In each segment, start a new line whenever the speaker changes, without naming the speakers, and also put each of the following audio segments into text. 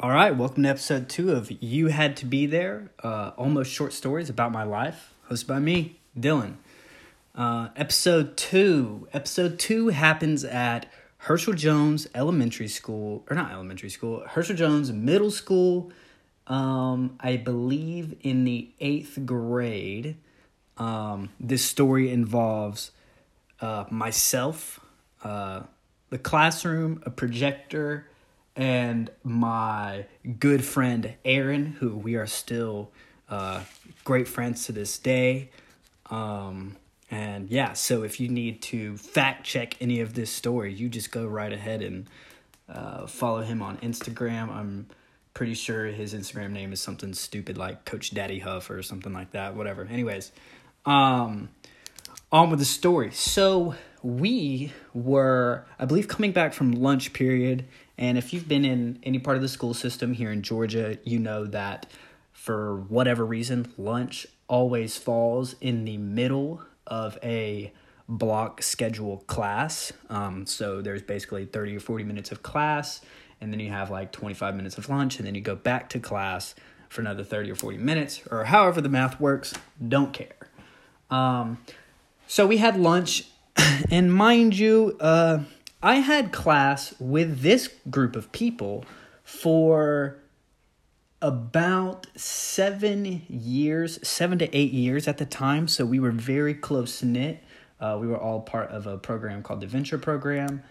All right, welcome to episode two of You Had to Be There, uh, almost short stories about my life, hosted by me, Dylan. Uh, episode two. Episode two happens at Herschel Jones Elementary School, or not elementary school, Herschel Jones Middle School, um, I believe in the eighth grade. Um, this story involves uh, myself, uh, the classroom, a projector, and my good friend Aaron, who we are still uh, great friends to this day. Um, and yeah, so if you need to fact check any of this story, you just go right ahead and uh, follow him on Instagram. I'm pretty sure his Instagram name is something stupid like Coach Daddy Huff or something like that. Whatever. Anyways, um, on with the story. So we were, I believe, coming back from lunch period and if you've been in any part of the school system here in Georgia, you know that for whatever reason, lunch always falls in the middle of a block schedule class. Um, so there's basically 30 or 40 minutes of class, and then you have like 25 minutes of lunch, and then you go back to class for another 30 or 40 minutes, or however the math works. Don't care. Um, so we had lunch, and mind you, uh, I had class with this group of people for about seven years, seven to eight years at the time. So we were very close knit. Uh, we were all part of a program called the Venture Program,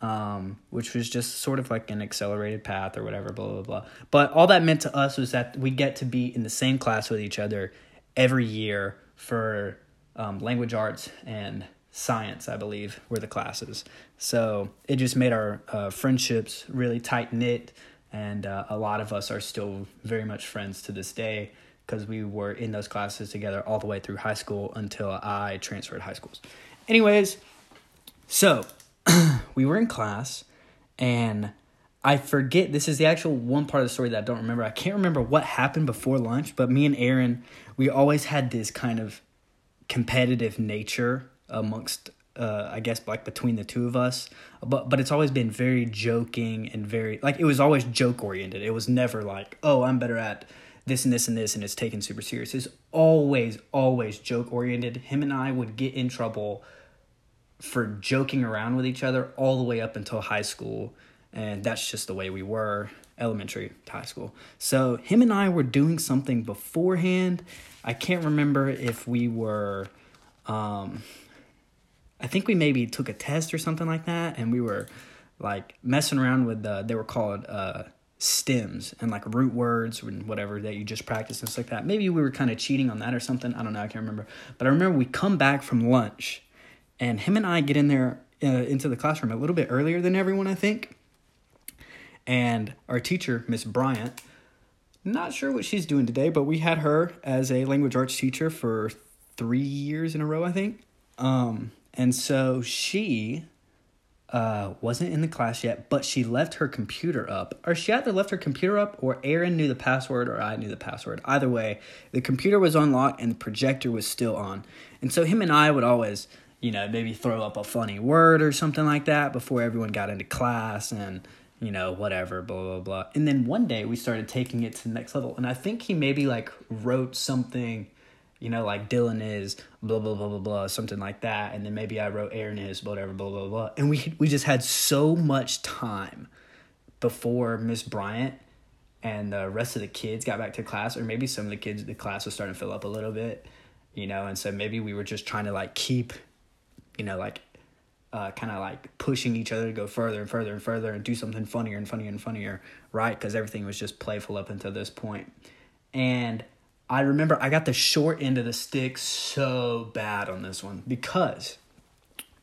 um, which was just sort of like an accelerated path or whatever, blah, blah, blah. But all that meant to us was that we get to be in the same class with each other every year for um, language arts and science, I believe, were the classes. So it just made our uh, friendships really tight knit, and uh, a lot of us are still very much friends to this day because we were in those classes together all the way through high school until I transferred high schools. Anyways, so we were in class, and I forget this is the actual one part of the story that I don't remember. I can't remember what happened before lunch, but me and Aaron, we always had this kind of competitive nature amongst uh, I guess like between the two of us. But but it's always been very joking and very like it was always joke oriented. It was never like, oh, I'm better at this and this and this and it's taken super serious. It's always, always joke oriented. Him and I would get in trouble for joking around with each other all the way up until high school. And that's just the way we were, elementary to high school. So him and I were doing something beforehand. I can't remember if we were um I think we maybe took a test or something like that, and we were like messing around with the they were called uh, stems and like root words and whatever that you just practice and stuff like that. Maybe we were kind of cheating on that or something. I don't know. I can't remember. But I remember we come back from lunch, and him and I get in there uh, into the classroom a little bit earlier than everyone, I think. And our teacher, Miss Bryant, not sure what she's doing today, but we had her as a language arts teacher for three years in a row, I think. Um, and so she uh, wasn't in the class yet, but she left her computer up. Or she either left her computer up or Aaron knew the password or I knew the password. Either way, the computer was unlocked and the projector was still on. And so him and I would always, you know, maybe throw up a funny word or something like that before everyone got into class and, you know, whatever, blah, blah, blah. And then one day we started taking it to the next level. And I think he maybe like wrote something you know, like Dylan is blah blah blah blah blah, something like that, and then maybe I wrote Aaron is whatever blah blah blah, and we we just had so much time before Miss Bryant and the rest of the kids got back to class, or maybe some of the kids the class was starting to fill up a little bit, you know, and so maybe we were just trying to like keep, you know, like uh, kind of like pushing each other to go further and further and further and do something funnier and funnier and funnier, right? Because everything was just playful up until this point. And I remember I got the short end of the stick so bad on this one because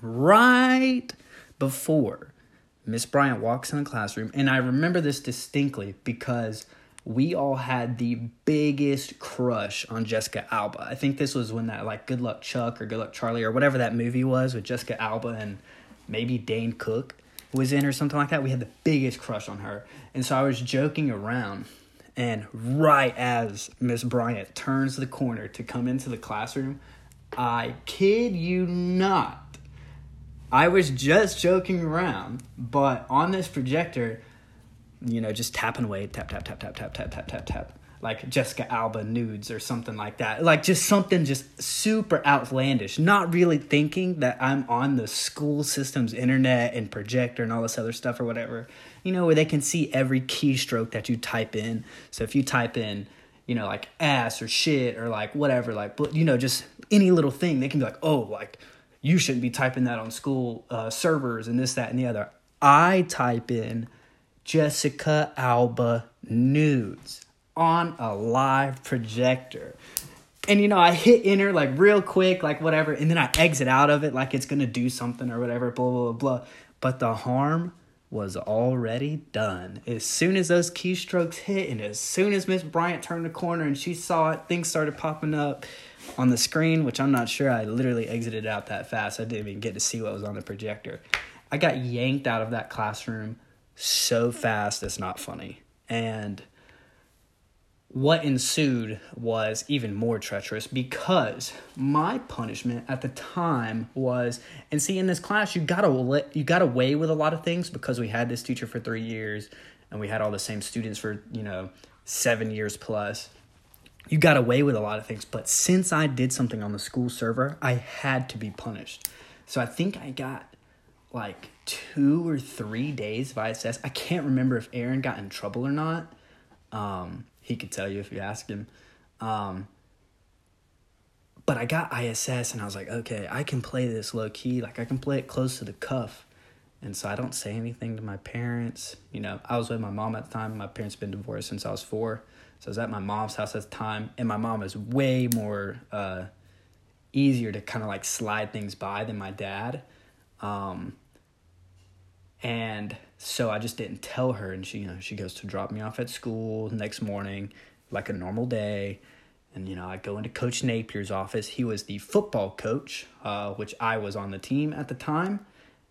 right before Miss Bryant walks in the classroom, and I remember this distinctly because we all had the biggest crush on Jessica Alba. I think this was when that like Good Luck Chuck or Good Luck Charlie or whatever that movie was with Jessica Alba and maybe Dane Cook was in or something like that. We had the biggest crush on her. And so I was joking around and right as Miss Bryant turns the corner to come into the classroom, I kid you not, I was just joking around, but on this projector, you know, just tapping away, tap, tap, tap, tap, tap, tap, tap, tap, tap. Like Jessica Alba nudes or something like that. Like just something just super outlandish. Not really thinking that I'm on the school system's internet and projector and all this other stuff or whatever. You know, where they can see every keystroke that you type in. So if you type in, you know, like ass or shit or like whatever, like, but you know, just any little thing, they can be like, oh, like, you shouldn't be typing that on school uh, servers and this, that, and the other. I type in Jessica Alba nudes on a live projector. And you know, I hit enter like real quick, like whatever, and then I exit out of it like it's gonna do something or whatever, blah, blah, blah. But the harm was already done. As soon as those keystrokes hit, and as soon as Miss Bryant turned the corner and she saw it, things started popping up on the screen, which I'm not sure. I literally exited out that fast. I didn't even get to see what was on the projector. I got yanked out of that classroom so fast, it's not funny. And what ensued was even more treacherous because my punishment at the time was and see in this class you got to you got away with a lot of things because we had this teacher for 3 years and we had all the same students for you know 7 years plus. You got away with a lot of things but since I did something on the school server I had to be punished. So I think I got like 2 or 3 days of ISS I can't remember if Aaron got in trouble or not. Um he could tell you if you ask him. Um, but I got ISS and I was like, okay, I can play this low key. Like I can play it close to the cuff. And so I don't say anything to my parents. You know, I was with my mom at the time. My parents been divorced since I was four. So I was at my mom's house at the time. And my mom is way more uh, easier to kind of like slide things by than my dad. Um, and so I just didn't tell her, and she, you know, she goes to drop me off at school next morning, like a normal day. And you know, I go into Coach Napier's office. He was the football coach, uh, which I was on the team at the time.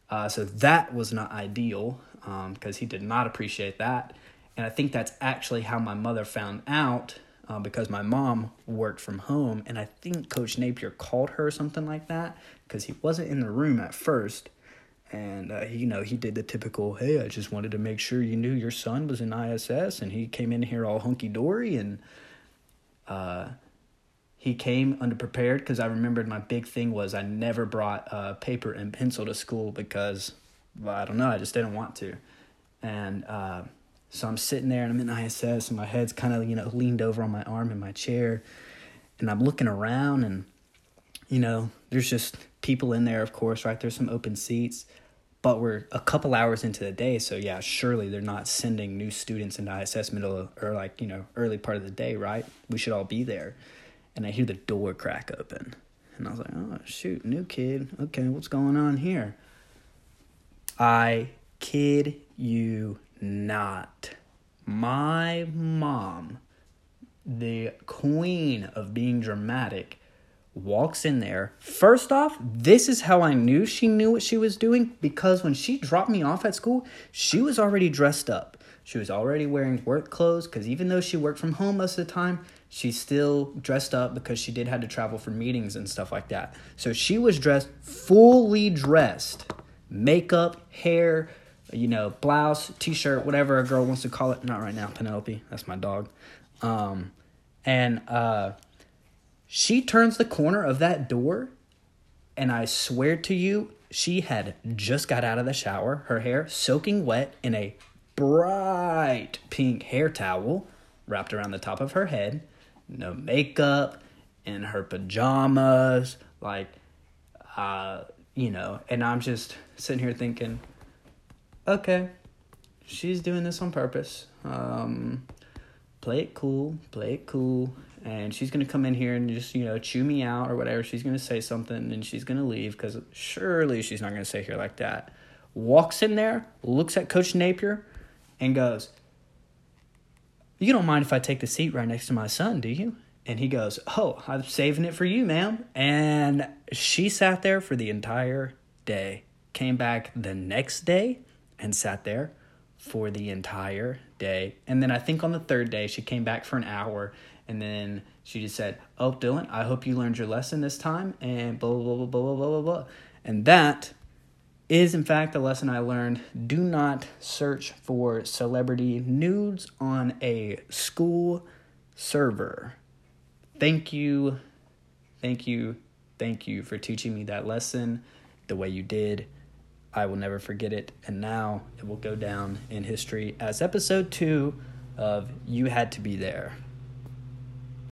Uh, so that was not ideal because um, he did not appreciate that. And I think that's actually how my mother found out uh, because my mom worked from home. And I think Coach Napier called her or something like that because he wasn't in the room at first and uh, you know he did the typical hey i just wanted to make sure you knew your son was in iss and he came in here all hunky-dory and uh, he came underprepared because i remembered my big thing was i never brought uh, paper and pencil to school because well, i don't know i just didn't want to. And uh, so i'm sitting there and i'm in iss and my head's kind of you know leaned over on my arm in my chair and i'm looking around and you know there's just people in there of course right? There's some open seats but we're a couple hours into the day so yeah surely they're not sending new students into iss middle or like you know early part of the day right? We should all be there. And i hear the door crack open. And i was like oh shoot new kid. Okay what's going on here? I kid you not. My mom the queen of being dramatic walks in there. First off, this is how I knew she knew what she was doing because when she dropped me off at school, she was already dressed up. She was already wearing work clothes because even though she worked from home most of the time, she still dressed up because she did have to travel for meetings and stuff like that. So she was dressed fully dressed. Makeup, hair, you know, blouse, t-shirt, whatever a girl wants to call it. Not right now, Penelope. That's my dog. Um, and uh she turns the corner of that door, and I swear to you, she had just got out of the shower, her hair soaking wet in a bright pink hair towel wrapped around the top of her head, no makeup, in her pajamas, like, uh, you know, and I'm just sitting here thinking, okay, she's doing this on purpose. Um, play it cool, play it cool and she's gonna come in here and just you know chew me out or whatever. She's gonna say something and she's gonna leave because surely she's not gonna stay here like that. Walks in there, looks at Coach Napier, and goes, "You don't mind if I take the seat right next to my son, do you?" And he goes, "Oh, I'm saving it for you, ma'am." And she sat there for the entire day. Came back the next day and sat there for the entire day. And then I think on the third day, she came back for an hour and then she just said, Oh, Dylan, I hope you learned your lesson this time, and blah, blah, blah, blah, blah, blah, blah, blah. And that is, in fact, the lesson I learned. Do not search for celebrity nudes on a school server. Thank you, thank you, thank you for teaching me that lesson the way you did. I will never forget it. And now it will go down in history as episode two of You Had to Be There.